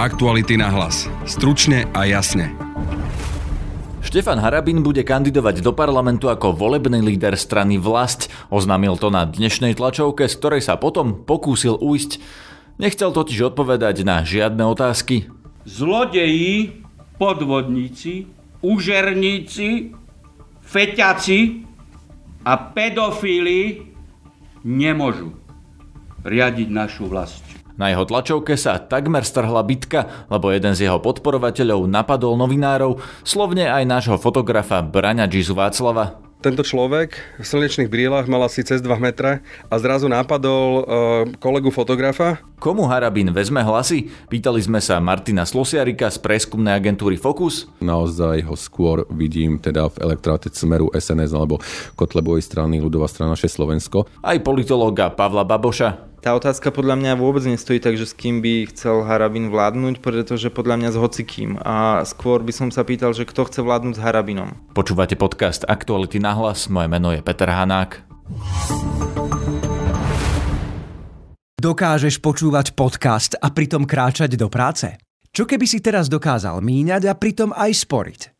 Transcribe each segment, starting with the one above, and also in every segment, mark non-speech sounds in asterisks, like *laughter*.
Aktuality na hlas. Stručne a jasne. Štefan Harabin bude kandidovať do parlamentu ako volebný líder strany Vlast. Oznámil to na dnešnej tlačovke, z ktorej sa potom pokúsil ujsť. Nechcel totiž odpovedať na žiadne otázky. Zlodeji, podvodníci, užerníci, feťaci a pedofíli nemôžu riadiť našu vlast. Na jeho tlačovke sa takmer strhla bitka, lebo jeden z jeho podporovateľov napadol novinárov, slovne aj nášho fotografa Braňa Džizu Václava. Tento človek v slnečných brýlach mal asi cez 2 metre a zrazu napadol e, kolegu fotografa. Komu Harabín vezme hlasy? Pýtali sme sa Martina Slosiarika z preskumnej agentúry Focus. Naozaj ho skôr vidím teda v elektráte Smeru SNS alebo Kotlebovej strany Ľudová strana 6 Slovensko. Aj politológa Pavla Baboša. Tá otázka podľa mňa vôbec nestojí tak, že s kým by chcel Harabin vládnuť, pretože podľa mňa s hocikým. A skôr by som sa pýtal, že kto chce vládnuť s Harabinom. Počúvate podcast Aktuality na hlas, moje meno je Peter Hanák. Dokážeš počúvať podcast a pritom kráčať do práce? Čo keby si teraz dokázal míňať a pritom aj sporiť?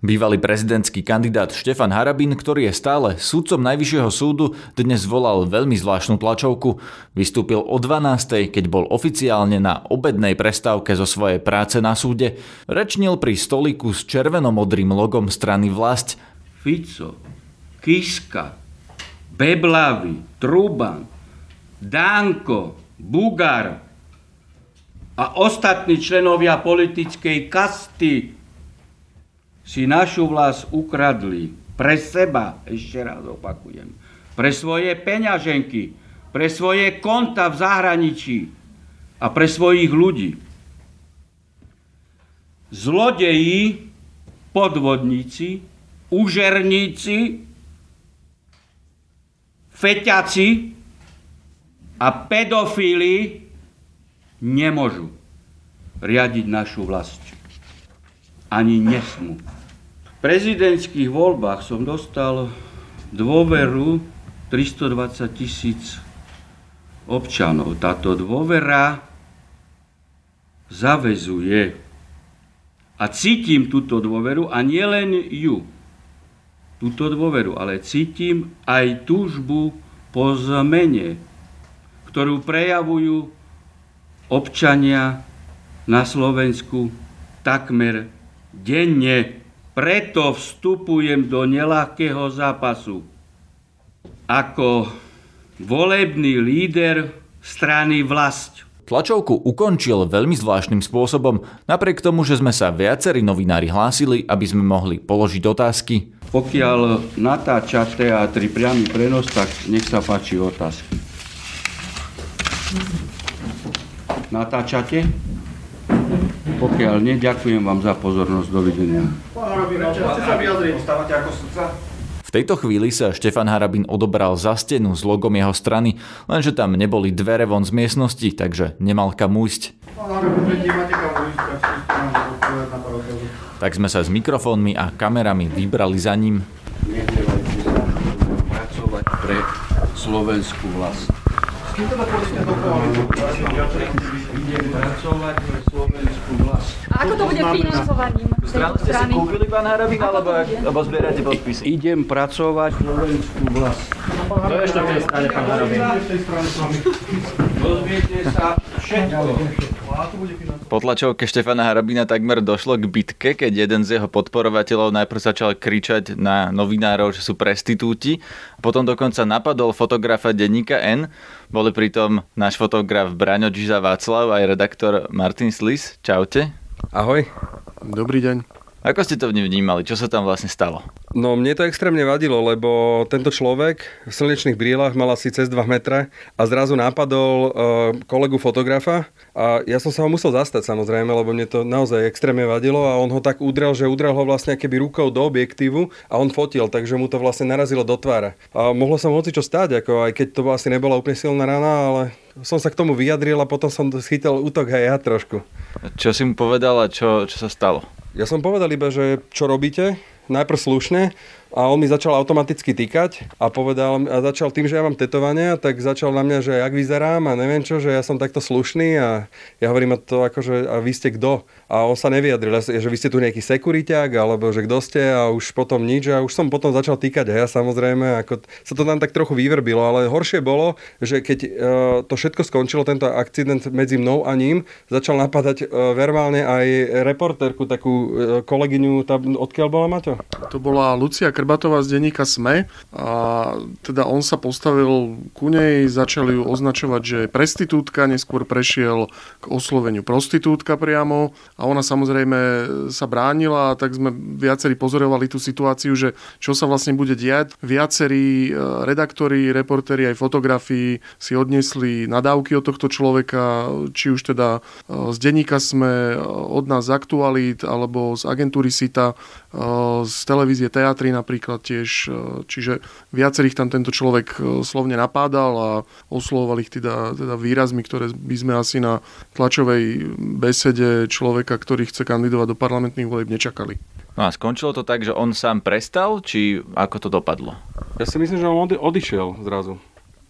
Bývalý prezidentský kandidát Štefan Harabin, ktorý je stále súdcom Najvyššieho súdu, dnes volal veľmi zvláštnu tlačovku. Vystúpil o 12. keď bol oficiálne na obednej prestávke zo svojej práce na súde. Rečnil pri stoliku s červenomodrým logom strany vlast. Fico, Kiska, Beblavy, Truban, Danko, Bugar a ostatní členovia politickej kasty si našu vlast ukradli pre seba, ešte raz opakujem, pre svoje peňaženky, pre svoje konta v zahraničí a pre svojich ľudí. Zlodeji, podvodníci, užerníci, feťaci a pedofíli nemôžu riadiť našu vlast. Ani nesmú prezidentských voľbách som dostal dôveru 320 tisíc občanov. Táto dôvera zavezuje a cítim túto dôveru a nielen ju, túto dôveru, ale cítim aj túžbu po zmene, ktorú prejavujú občania na Slovensku takmer denne. Preto vstupujem do neľahkého zápasu ako volebný líder strany vlast. Tlačovku ukončil veľmi zvláštnym spôsobom, napriek tomu, že sme sa viacerí novinári hlásili, aby sme mohli položiť otázky. Pokiaľ natáča teatri priamy prenos, tak nech sa páči otázky. Natáčate? Pokiaľ nie, ďakujem vám za pozornosť. Dovidenia. V tejto chvíli sa Štefan Harabin odobral za stenu s logom jeho strany, lenže tam neboli dvere von z miestnosti, takže nemal kam ujsť. Tak sme sa s mikrofónmi a kamerami vybrali za ním. pracovať pre slovenskú vlast. Idem pracovať pre slovenskú vlast. A ako to bude financovaním tejto strany? kúpili, pán Harabin, alebo, alebo zbierate podpisy? Idem pracovať slovenskú vlast. To je ešte v tej strane, pán Harabin. Dozviete sa všetko. Po tlačovke Štefana Harabina takmer došlo k bitke, keď jeden z jeho podporovateľov najprv začal kričať na novinárov, že sú prestitúti. Potom dokonca napadol fotografa denníka N. Boli pritom náš fotograf Braňo Džiza Václav aj redaktor Martin Slis. Čaute. Ahoj. Dobrý deň. Ako ste to vnímali? Čo sa tam vlastne stalo? No mne to extrémne vadilo, lebo tento človek v slnečných brýlach mal asi cez 2 metre a zrazu napadol uh, kolegu fotografa a ja som sa ho musel zastať samozrejme, lebo mne to naozaj extrémne vadilo a on ho tak udrel, že udrel ho vlastne keby rukou do objektívu a on fotil, takže mu to vlastne narazilo do tvára. A mohlo sa mu hoci čo stať, ako aj keď to asi nebola úplne silná rana, ale som sa k tomu vyjadril a potom som schytil útok aj ja trošku. Čo si mu povedal a čo, čo sa stalo? Ja som povedal iba, že čo robíte, najprv slušne a on mi začal automaticky týkať a povedal, a začal tým, že ja mám tetovania, tak začal na mňa, že jak vyzerám a neviem čo, že ja som takto slušný a ja hovorím to ako, že a vy ste kto? A on sa nevyjadril, že vy ste tu nejaký sekuriťák, alebo že kto ste a už potom nič a už som potom začal týkať a ja samozrejme, ako sa to tam tak trochu vyvrbilo, ale horšie bolo, že keď uh, to všetko skončilo, tento akcident medzi mnou a ním, začal napadať uh, verbálne aj reportérku, takú uh, kolegyňu, tá, odkiaľ bola Maťo? To bola Lucia Krbatová z denníka SME a teda on sa postavil ku nej, začali ju označovať, že je prestitútka, neskôr prešiel k osloveniu prostitútka priamo a ona samozrejme sa bránila, tak sme viacerí pozorovali tú situáciu, že čo sa vlastne bude diať. Viacerí e, redaktori, reportéri aj fotografii si odnesli nadávky od tohto človeka, či už teda e, z denníka sme, e, od nás z aktualít alebo z agentúry SITA, z televízie Teatry napríklad tiež, čiže viacerých tam tento človek slovne napádal a oslovoval ich teda, teda výrazmi, ktoré by sme asi na tlačovej besede človeka, ktorý chce kandidovať do parlamentných volieb, nečakali. No a skončilo to tak, že on sám prestal, či ako to dopadlo? Ja si myslím, že on odišiel zrazu.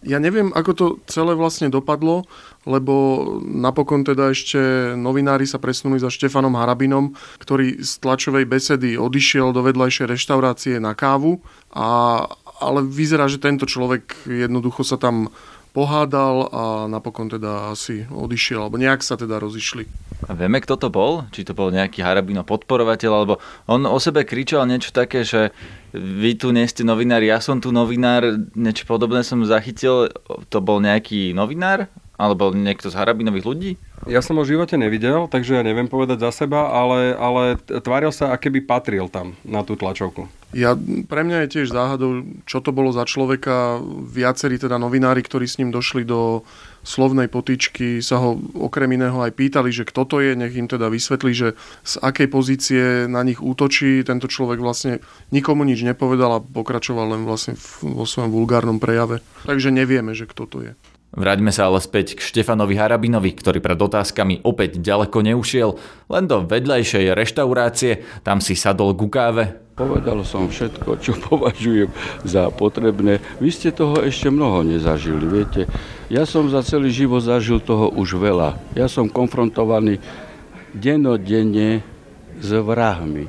Ja neviem, ako to celé vlastne dopadlo, lebo napokon teda ešte novinári sa presunuli za Štefanom Harabinom, ktorý z tlačovej besedy odišiel do vedľajšej reštaurácie na kávu, a, ale vyzerá, že tento človek jednoducho sa tam pohádal a napokon teda asi odišiel, alebo nejak sa teda rozišli. A vieme, kto to bol? Či to bol nejaký Harabino podporovateľ, alebo on o sebe kričal niečo také, že vy tu nie ste novinár, ja som tu novinár, niečo podobné som zachytil. To bol nejaký novinár? Alebo niekto z Harabinových ľudí? Ja som ho v živote nevidel, takže ja neviem povedať za seba, ale, ale tváril sa, aké by patril tam na tú tlačovku. Ja, pre mňa je tiež záhadou, čo to bolo za človeka. Viacerí teda novinári, ktorí s ním došli do slovnej potičky, sa ho okrem iného aj pýtali, že kto to je, nech im teda vysvetlí, že z akej pozície na nich útočí. Tento človek vlastne nikomu nič nepovedal a pokračoval len vlastne vo svojom vulgárnom prejave. Takže nevieme, že kto to je. Vráťme sa ale späť k Štefanovi Harabinovi, ktorý pred otázkami opäť ďaleko neušiel, len do vedľajšej reštaurácie, tam si sadol ku káve. Povedal som všetko, čo *laughs* považujem za potrebné. Vy ste toho ešte mnoho nezažili, viete. Ja som za celý život zažil toho už veľa. Ja som konfrontovaný denodenne s vrahmi,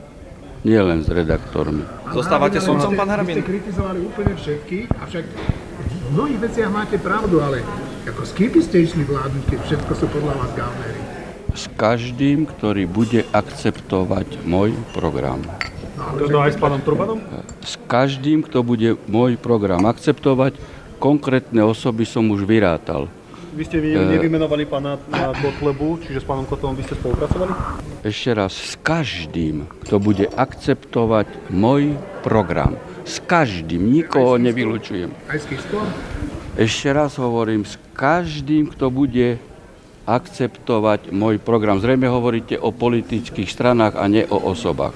nielen s redaktormi. Zostávate som pán Harabin? Vy ste kritizovali úplne všetky, avšak mnohých veciach máte pravdu, ale ako s kým by ste išli vládnuť, keď všetko sú podľa vás gaunery? S každým, ktorý bude akceptovať môj program. No, to aj s pánom Trubanom? S každým, kto bude môj program akceptovať, konkrétne osoby som už vyrátal. Vy ste nevymenovali pána na Kotlebu, čiže s pánom Kotlebom by ste spolupracovali? Ešte raz, s každým, kto bude akceptovať môj program. S každým, nikoho nevylučujem. Ešte raz hovorím, s každým, kto bude akceptovať môj program. Zrejme hovoríte o politických stranách a nie o osobách.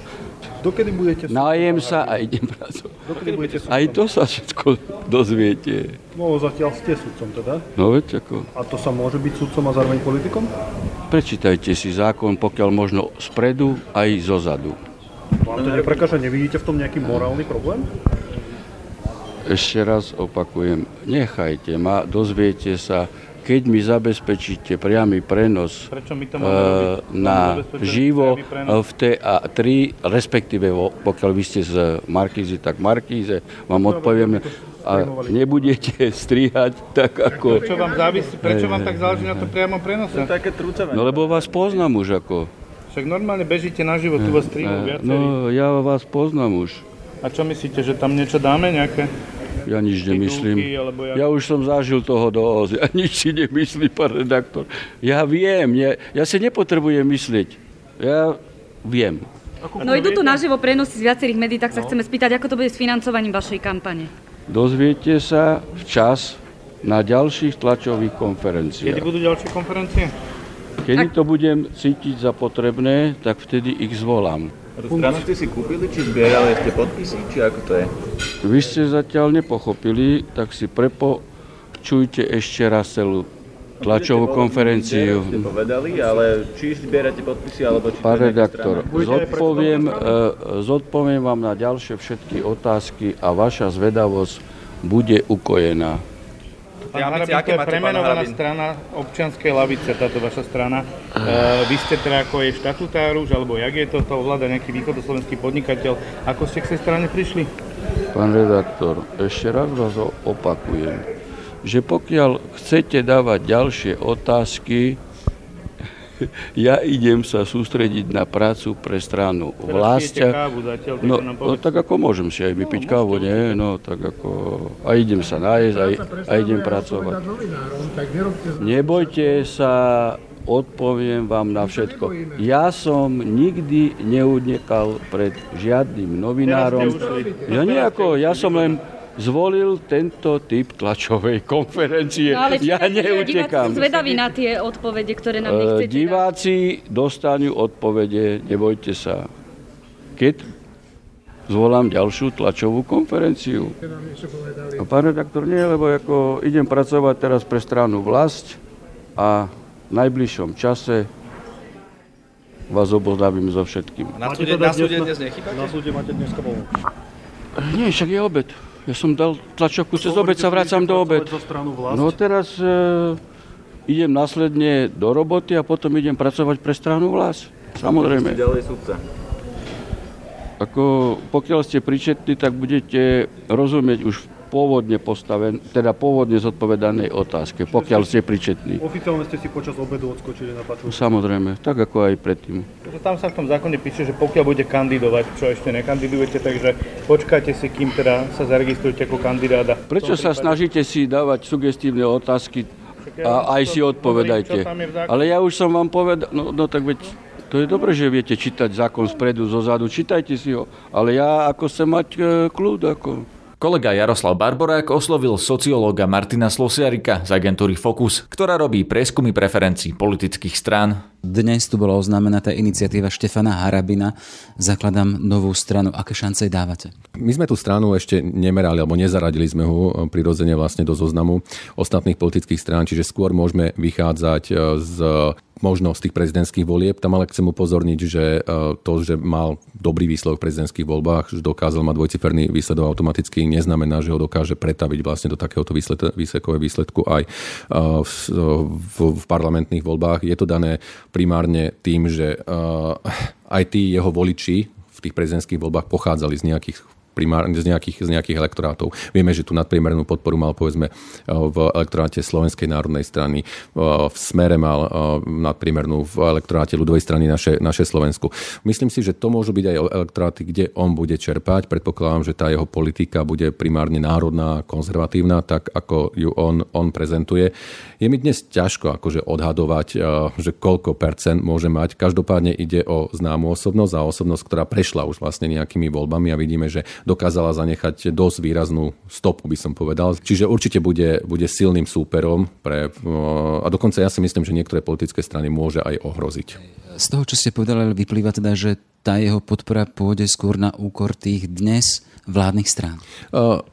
Dokedy budete... Nájem sa a idem pracovať. Dokedy budete Aj to sa všetko dozviete. No zatiaľ ste sudcom teda. No veď ako. A to sa môže byť sudcom a zároveň politikom? Prečítajte si zákon, pokiaľ možno spredu aj zozadu. Vám to neprekáža, nevidíte v tom nejaký morálny problém? Ešte raz opakujem, nechajte ma, dozviete sa, keď mi zabezpečíte priamy prenos uh, na živo v TA3, respektíve pokiaľ vy ste z Markízy, tak Markíze, vám odpoviem, a nebudete *laughs* strihať tak ako... Prečo vám, závisí, prečo vám tak záleží na to priamo prenose? To je také No lebo vás poznám už ako. Však normálne bežíte na život, tu vás strihujú viacerí. No ja vás poznám už. A čo myslíte, že tam niečo dáme nejaké? Ja nič nemyslím. Ja už som zažil toho dosť. Ja *laughs* nič si nemyslím, pán redaktor. Ja viem, ja, ja si nepotrebujem myslieť. Ja viem. No idú tu naživo prenosy z viacerých médií, tak sa chceme spýtať, ako to bude s financovaním vašej kampane. Dozviete sa včas na ďalších tlačových konferenciách. Kedy budú ďalšie konferencie? Kedy to budem cítiť za potrebné, tak vtedy ich zvolám. Stranu ste si kúpili, či zbierali ste podpisy, či ako to je? Vy ste zatiaľ nepochopili, tak si prepočujte ešte raz celú tlačovú konferenciu. Ste povedali, ale či zbierate podpisy, alebo či... Pán redaktor, zodpoviem, e, zodpoviem vám na ďalšie všetky otázky a vaša zvedavosť bude ukojená. Pán Harabin, to je premenovaná strana občianskej lavice, táto vaša strana. E, vy ste teda ako je štatutár už, alebo jak je to, to ovláda nejaký východoslovenský podnikateľ. Ako ste k tej strane prišli? Pán redaktor, ešte raz vás opakujem, že pokiaľ chcete dávať ďalšie otázky, *laughs* ja idem sa sústrediť na prácu pre stranu vlastia. No, no tak ako môžem si aj vypiť no, kávu, nie? No tak ako... A idem sa nájsť, a, a idem pracovať. Nebojte sa, odpoviem vám na všetko. Ja som nikdy neudnekal pred žiadnym novinárom. Ja nejako, ja som len zvolil tento typ tlačovej konferencie. No, ale ja neutekám. Diváci zvedaví na tie odpovede, ktoré nám nechcete Diváci dať. dostanú odpovede, nebojte sa. Keď zvolám ďalšiu tlačovú konferenciu. A pán redaktor, nie, lebo ako idem pracovať teraz pre stranu vlast a v najbližšom čase vás oboznámim so všetkým. Na súde, na súde dnes nechybáte? Na súde máte dnes Nie, však je obed. Ja som dal tlačovku cez obed, sa vrácam do obed. No teraz e, idem následne do roboty a potom idem pracovať pre stranu vlast. Samozrejme. Ďalej súdca. Ako, pokiaľ ste pričetní, tak budete rozumieť už pôvodne postaven, teda pôvodne zodpovedanej otázke, pokiaľ ste pričetní. Oficiálne ste si počas obedu odskočili na paču. Samozrejme, tak ako aj predtým. Tam sa v tom zákone píše, že pokiaľ bude kandidovať, čo ešte nekandidujete, takže počkajte si, kým teda sa zaregistrujete ako kandidáta. Prečo sa snažíte si dávať sugestívne otázky a aj si odpovedajte? Ale ja už som vám povedal, no, no tak veď to je dobré, že viete čítať zákon spredu, zozadu, čítajte si ho. Ale ja ako chcem mať e, kľud, ako... Kolega Jaroslav Barborák oslovil sociológa Martina Slosiarika z agentúry Focus, ktorá robí preskumy preferencií politických strán. Dnes tu bola oznámená tá iniciatíva Štefana Harabina. Zakladám novú stranu. Aké šance dávate? My sme tú stranu ešte nemerali, alebo nezaradili sme ho prirodzene vlastne do zoznamu ostatných politických strán, čiže skôr môžeme vychádzať z možnosť tých prezidentských volieb. Tam ale chcem upozorniť, že e, to, že mal dobrý výsledok v prezidentských voľbách, že dokázal mať dvojciferný výsledok automaticky, neznamená, že ho dokáže pretaviť vlastne do takéhoto výsledkového výsledku aj v, v, v parlamentných voľbách. Je to dané primárne tým, že e, aj tí jeho voliči v tých prezidentských voľbách pochádzali z nejakých primárne z nejakých, z nejakých elektorátov. Vieme, že tu nadpriemernú podporu mal povedzme eh, v elektoráte Slovenskej národnej strany, eh, v Smere mal eh, nadpriemernú v elektoráte ľudovej strany naše, naše Slovensku. Myslím si, že to môžu byť aj elektoráty, kde on bude čerpať. Predpokladám, že tá jeho politika bude primárne národná, konzervatívna, tak ako ju on, on prezentuje. Je mi dnes ťažko akože odhadovať, že koľko percent môže mať. Každopádne ide o známu osobnosť a osobnosť, ktorá prešla už vlastne nejakými voľbami a vidíme, že dokázala zanechať dosť výraznú stopu, by som povedal. Čiže určite bude, bude silným súperom pre, a dokonca ja si myslím, že niektoré politické strany môže aj ohroziť. Z toho, čo ste povedali, vyplýva teda, že tá jeho podpora pôjde skôr na úkor tých dnes vládnych strán? Uh,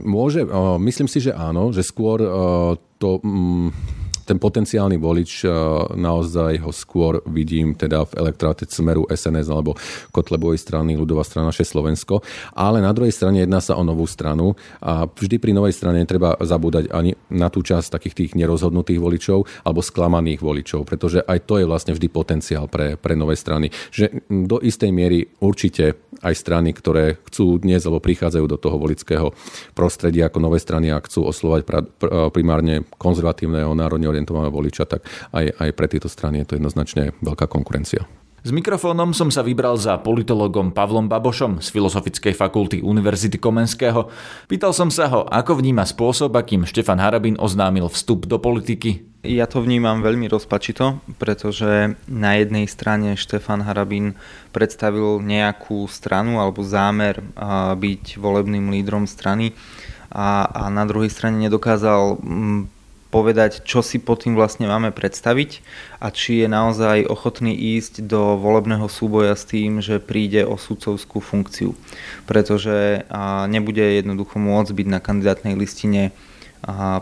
môže, uh, myslím si, že áno, že skôr uh, to... Um, ten potenciálny volič, eh, naozaj ho skôr vidím teda v elektráte Smeru SNS alebo Kotlebovej strany Ľudová strana naše Slovensko. Ale na druhej strane jedná sa o novú stranu a vždy pri novej strane netreba zabúdať ani na tú časť takých tých nerozhodnutých voličov alebo sklamaných voličov, pretože aj to je vlastne vždy potenciál pre, pre nové strany. Že do istej miery určite aj strany, ktoré chcú dnes alebo prichádzajú do toho volického prostredia ako nové strany a chcú oslovať primárne konzervatívneho národne orientovaného voliča, tak aj, aj pre tieto strany je to jednoznačne veľká konkurencia. S mikrofónom som sa vybral za politologom Pavlom Babošom z Filozofickej fakulty Univerzity Komenského. Pýtal som sa ho, ako vníma spôsob, akým Štefan Harabin oznámil vstup do politiky. Ja to vnímam veľmi rozpačito, pretože na jednej strane Štefan Harabin predstavil nejakú stranu alebo zámer byť volebným lídrom strany a, a na druhej strane nedokázal povedať, čo si pod tým vlastne máme predstaviť a či je naozaj ochotný ísť do volebného súboja s tým, že príde o sudcovskú funkciu. Pretože nebude jednoducho môcť byť na kandidátnej listine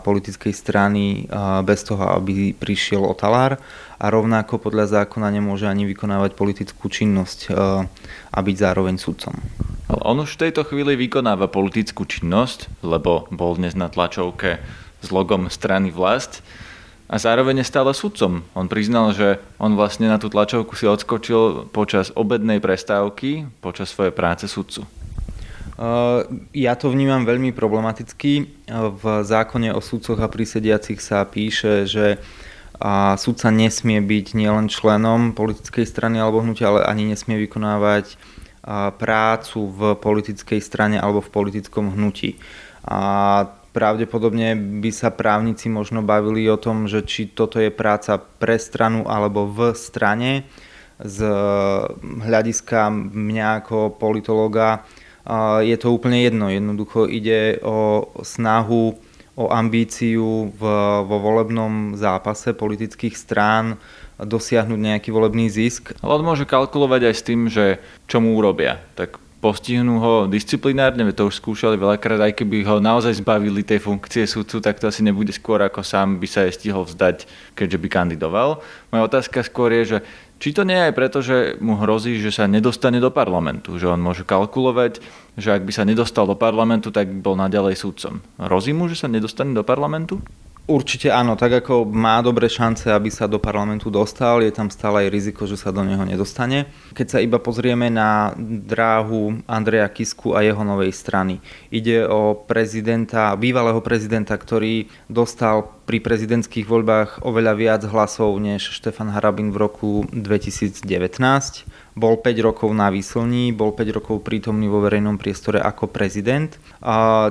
politickej strany bez toho, aby prišiel o talár a rovnako podľa zákona nemôže ani vykonávať politickú činnosť a byť zároveň sudcom. Ale on už v tejto chvíli vykonáva politickú činnosť, lebo bol dnes na tlačovke s logom strany vlast a zároveň stále sudcom. On priznal, že on vlastne na tú tlačovku si odskočil počas obednej prestávky, počas svojej práce sudcu. Ja to vnímam veľmi problematicky. V zákone o sudcoch a prísediacich sa píše, že sudca nesmie byť nielen členom politickej strany alebo hnutia, ale ani nesmie vykonávať prácu v politickej strane alebo v politickom hnutí. A Pravdepodobne by sa právnici možno bavili o tom, že či toto je práca pre stranu alebo v strane. Z hľadiska mňa ako politologa je to úplne jedno. Jednoducho ide o snahu, o ambíciu v, vo volebnom zápase politických strán dosiahnuť nejaký volebný zisk. Ale on môže kalkulovať aj s tým, že čo mu urobia. Tak postihnú ho disciplinárne, to už skúšali veľakrát, aj keby ho naozaj zbavili tej funkcie sudcu, tak to asi nebude skôr ako sám by sa aj stihol vzdať, keďže by kandidoval. Moja otázka skôr je, že či to nie je aj preto, že mu hrozí, že sa nedostane do parlamentu, že on môže kalkulovať, že ak by sa nedostal do parlamentu, tak by bol naďalej sudcom. Hrozí mu, že sa nedostane do parlamentu? Určite áno, tak ako má dobré šance, aby sa do parlamentu dostal, je tam stále aj riziko, že sa do neho nedostane. Keď sa iba pozrieme na dráhu Andreja Kisku a jeho novej strany. Ide o prezidenta, bývalého prezidenta, ktorý dostal pri prezidentských voľbách oveľa viac hlasov než Štefan Harabin v roku 2019 bol 5 rokov na výslní, bol 5 rokov prítomný vo verejnom priestore ako prezident.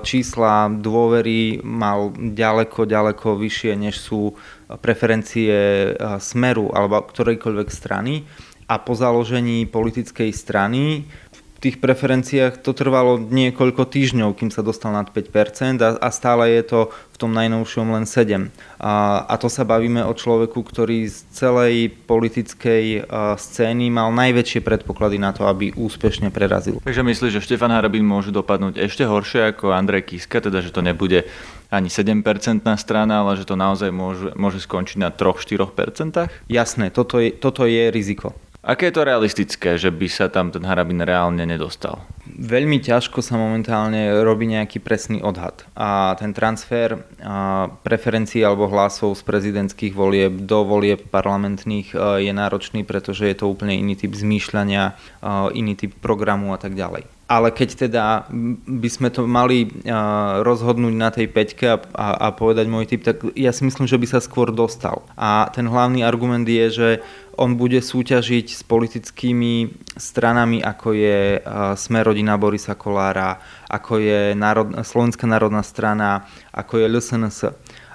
Čísla dôvery mal ďaleko, ďaleko vyššie, než sú preferencie Smeru alebo ktorejkoľvek strany. A po založení politickej strany tých preferenciách to trvalo niekoľko týždňov, kým sa dostal nad 5% a, a stále je to v tom najnovšom len 7. A, a to sa bavíme o človeku, ktorý z celej politickej a, scény mal najväčšie predpoklady na to, aby úspešne prerazil. Takže myslíš, že Štefan Harabin môže dopadnúť ešte horšie ako Andrej Kiska, teda že to nebude ani 7% strana, ale že to naozaj môže, môže skončiť na 3-4%? Jasné, toto je, toto je riziko. Aké je to realistické, že by sa tam ten Harabin reálne nedostal? Veľmi ťažko sa momentálne robí nejaký presný odhad. A ten transfer preferencií alebo hlasov z prezidentských volieb do volieb parlamentných je náročný, pretože je to úplne iný typ zmýšľania, iný typ programu a tak ďalej ale keď teda by sme to mali rozhodnúť na tej peťke a, a, a povedať môj typ, tak ja si myslím, že by sa skôr dostal. A ten hlavný argument je, že on bude súťažiť s politickými stranami, ako je Sme rodina Borisa Kolára, ako je národ, Slovenská národná strana, ako je LSNS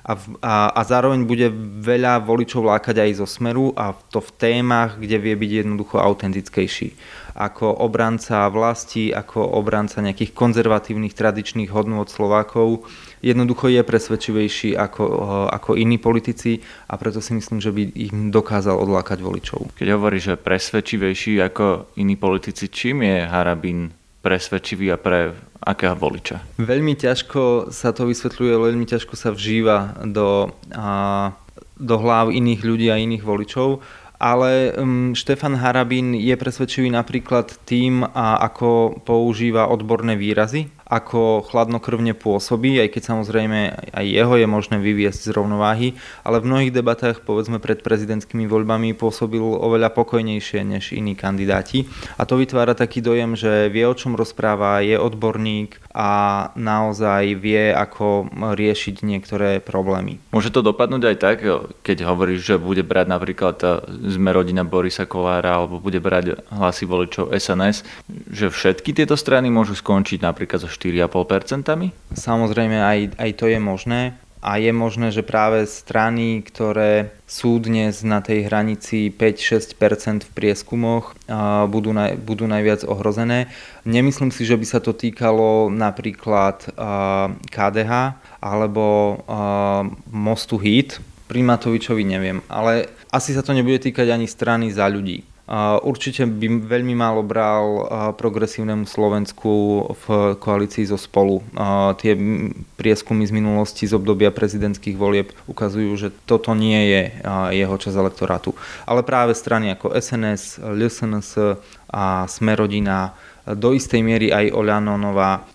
a, a, a zároveň bude veľa voličov lákať aj zo smeru a to v témach, kde vie byť jednoducho autentickejší. Ako obranca vlasti, ako obranca nejakých konzervatívnych tradičných hodnôt Slovákov, jednoducho je presvedčivejší ako, ako iní politici a preto si myslím, že by ich dokázal odlákať voličov. Keď hovoríš, že presvedčivejší ako iní politici, čím je Harabin presvedčivý a pre akého voliča? Veľmi ťažko sa to vysvetľuje, veľmi ťažko sa vžíva do, a, do hlav iných ľudí a iných voličov, ale um, Štefan Harabín je presvedčivý napríklad tým, a ako používa odborné výrazy ako chladnokrvne pôsobí, aj keď samozrejme aj jeho je možné vyviesť z rovnováhy, ale v mnohých debatách, povedzme pred prezidentskými voľbami, pôsobil oveľa pokojnejšie než iní kandidáti. A to vytvára taký dojem, že vie, o čom rozpráva, je odborník a naozaj vie, ako riešiť niektoré problémy. Môže to dopadnúť aj tak, keď hovoríš, že bude brať napríklad sme rodina Borisa Kolára alebo bude brať hlasy voličov SNS, že všetky tieto strany môžu skončiť napríklad so 4,5%? Samozrejme, aj, aj to je možné a je možné, že práve strany, ktoré sú dnes na tej hranici 5-6% v prieskumoch, budú, naj, budú najviac ohrozené. Nemyslím si, že by sa to týkalo napríklad KDH alebo Mostu Hit. Pri Matovičovi neviem, ale asi sa to nebude týkať ani strany za ľudí. Určite by veľmi málo bral progresívnemu Slovensku v koalícii zo spolu. Tie prieskumy z minulosti z obdobia prezidentských volieb ukazujú, že toto nie je jeho čas elektorátu. Ale práve strany ako SNS, LSNS a Smerodina do istej miery aj Oľanonová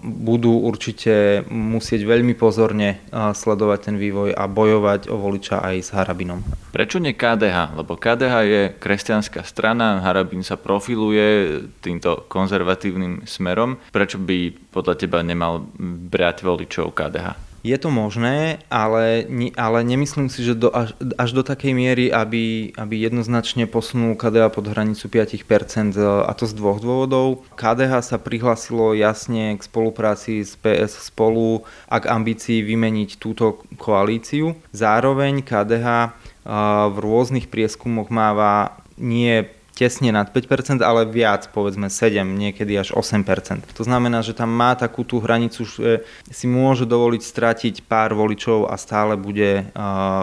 budú určite musieť veľmi pozorne sledovať ten vývoj a bojovať o voliča aj s Harabinom. Prečo nie KDH? Lebo KDH je kresťanská strana, Harabin sa profiluje týmto konzervatívnym smerom. Prečo by podľa teba nemal brať voličov KDH? Je to možné, ale, ale nemyslím si, že do, až, až do takej miery, aby, aby jednoznačne posunul KDH pod hranicu 5%, a to z dvoch dôvodov. KDH sa prihlasilo jasne k spolupráci s PS spolu a k ambícii vymeniť túto koalíciu. Zároveň KDH v rôznych prieskumoch máva nie tesne nad 5%, ale viac, povedzme 7, niekedy až 8%. To znamená, že tam má takú tú hranicu, že si môže dovoliť stratiť pár voličov a stále bude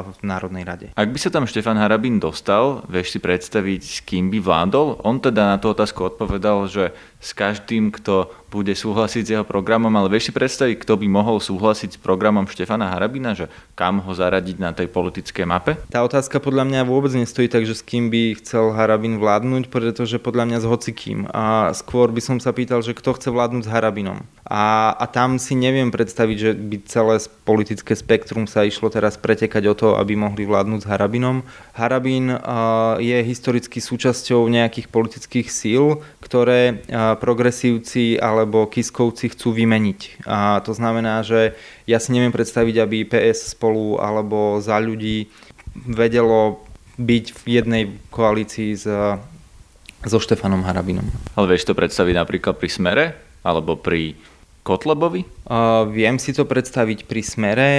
v Národnej rade. Ak by sa tam Štefan Harabín dostal, vieš si predstaviť, s kým by vládol? On teda na tú otázku odpovedal, že s každým, kto bude súhlasiť s jeho programom, ale vieš si predstaviť, kto by mohol súhlasiť s programom Štefana Harabina, že kam ho zaradiť na tej politickej mape? Tá otázka podľa mňa vôbec nestojí tak, že s kým by chcel Harabin vládnuť, pretože podľa mňa s hocikým. A skôr by som sa pýtal, že kto chce vládnuť s Harabinom. A, a tam si neviem predstaviť, že by celé politické spektrum sa išlo teraz pretekať o to, aby mohli vládnuť s Harabinom. Harabin uh, je historicky súčasťou nejakých politických síl, ktoré uh, progresívci alebo kiskovci chcú vymeniť. A to znamená, že ja si neviem predstaviť, aby PS spolu alebo za ľudí vedelo byť v jednej koalícii s, so Štefanom Harabinom. Ale vieš to predstaviť napríklad pri Smere? Alebo pri Kotlebovi? Uh, viem si to predstaviť pri Smere,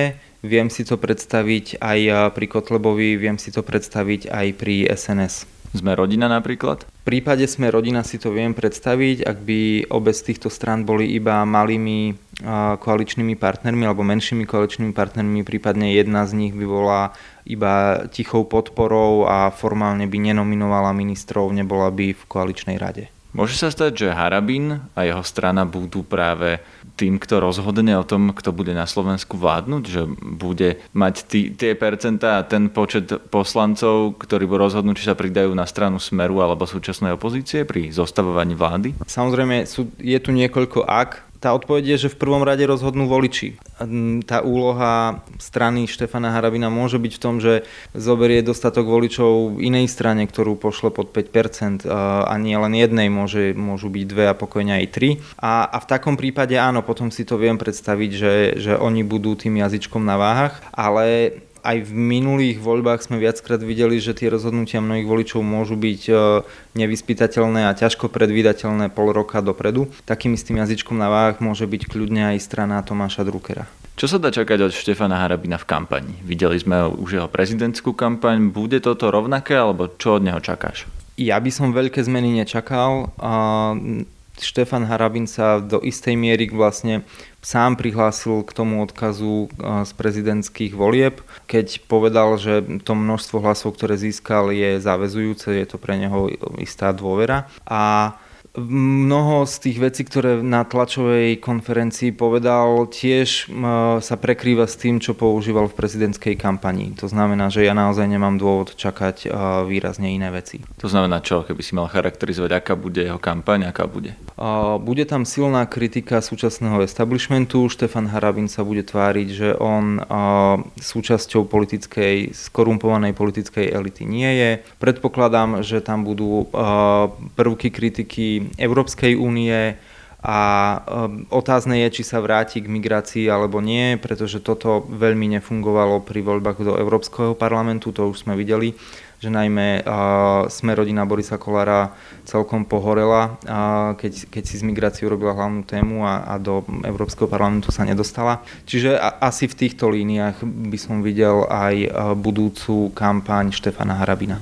viem si to predstaviť aj pri Kotlebovi, viem si to predstaviť aj pri SNS. Sme rodina napríklad? V prípade sme rodina si to viem predstaviť, ak by obe z týchto strán boli iba malými koaličnými partnermi alebo menšími koaličnými partnermi, prípadne jedna z nich by bola iba tichou podporou a formálne by nenominovala ministrov, nebola by v koaličnej rade. Môže sa stať, že Harabín a jeho strana budú práve tým, kto rozhodne o tom, kto bude na Slovensku vládnuť, že bude mať tý, tie percentá a ten počet poslancov, ktorí budú rozhodnúť, či sa pridajú na stranu Smeru alebo súčasnej opozície pri zostavovaní vlády? Samozrejme, sú, je tu niekoľko ak, tá odpoveď je, že v prvom rade rozhodnú voliči. Tá úloha strany Štefana Harabina môže byť v tom, že zoberie dostatok voličov inej strane, ktorú pošle pod 5% a nie len jednej, môže, môžu byť dve a pokojne aj tri. A, a v takom prípade áno, potom si to viem predstaviť, že, že oni budú tým jazyčkom na váhach, ale aj v minulých voľbách sme viackrát videli, že tie rozhodnutia mnohých voličov môžu byť e, nevyspytateľné a ťažko predvídateľné pol roka dopredu. Takým istým jazyčkom na váhach môže byť kľudne aj strana Tomáša Druckera. Čo sa dá čakať od Štefana Harabina v kampani? Videli sme už jeho prezidentskú kampaň. Bude toto rovnaké, alebo čo od neho čakáš? Ja by som veľké zmeny nečakal. Štefan Harabin sa do istej miery vlastne sám prihlásil k tomu odkazu z prezidentských volieb, keď povedal, že to množstvo hlasov, ktoré získal, je záväzujúce, je to pre neho istá dôvera. A Mnoho z tých vecí, ktoré na tlačovej konferencii povedal, tiež sa prekrýva s tým, čo používal v prezidentskej kampani. To znamená, že ja naozaj nemám dôvod čakať výrazne iné veci. To znamená čo, keby si mal charakterizovať, aká bude jeho kampaň, aká bude? Bude tam silná kritika súčasného establishmentu. Štefan Harabin sa bude tváriť, že on súčasťou politickej, skorumpovanej politickej elity nie je. Predpokladám, že tam budú prvky kritiky Európskej únie, a otázne je, či sa vráti k migrácii alebo nie, pretože toto veľmi nefungovalo pri voľbách do Európskeho parlamentu, to už sme videli že najmä sme rodina Borisa Kolára celkom pohorela, keď, keď si z migráciou robila hlavnú tému a, a do Európskeho parlamentu sa nedostala. Čiže asi v týchto líniách by som videl aj budúcu kampaň Štefana Harabina.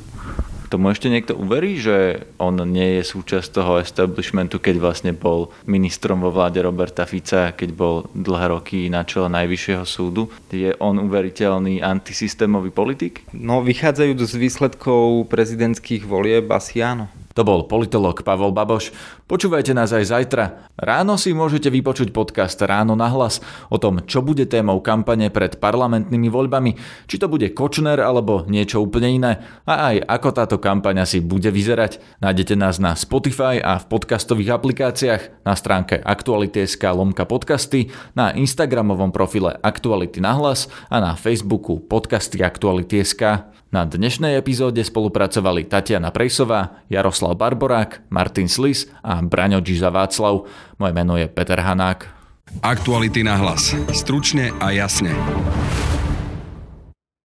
Tomu ešte niekto uverí, že on nie je súčasť toho establishmentu, keď vlastne bol ministrom vo vláde Roberta Fica, keď bol dlhé roky na čele Najvyššieho súdu. Je on uveriteľný antisystémový politik? No, vychádzajú z výsledkov prezidentských volieb asi áno. To bol politolog Pavol Baboš. Počúvajte nás aj zajtra. Ráno si môžete vypočuť podcast Ráno na hlas o tom, čo bude témou kampane pred parlamentnými voľbami, či to bude Kočner alebo niečo úplne iné a aj ako táto kampaň si bude vyzerať. Nájdete nás na Spotify a v podcastových aplikáciách, na stránke Aktuality.sk lomka podcasty, na Instagramovom profile Aktuality na hlas a na Facebooku podcasty Aktuality.sk. Na dnešnej epizóde spolupracovali Tatiana Prejsová, Jaroslav Barborák, Martin Slis a Braňo Džiza Václav. Moje meno je Peter Hanák. Aktuality na hlas. Stručne a jasne.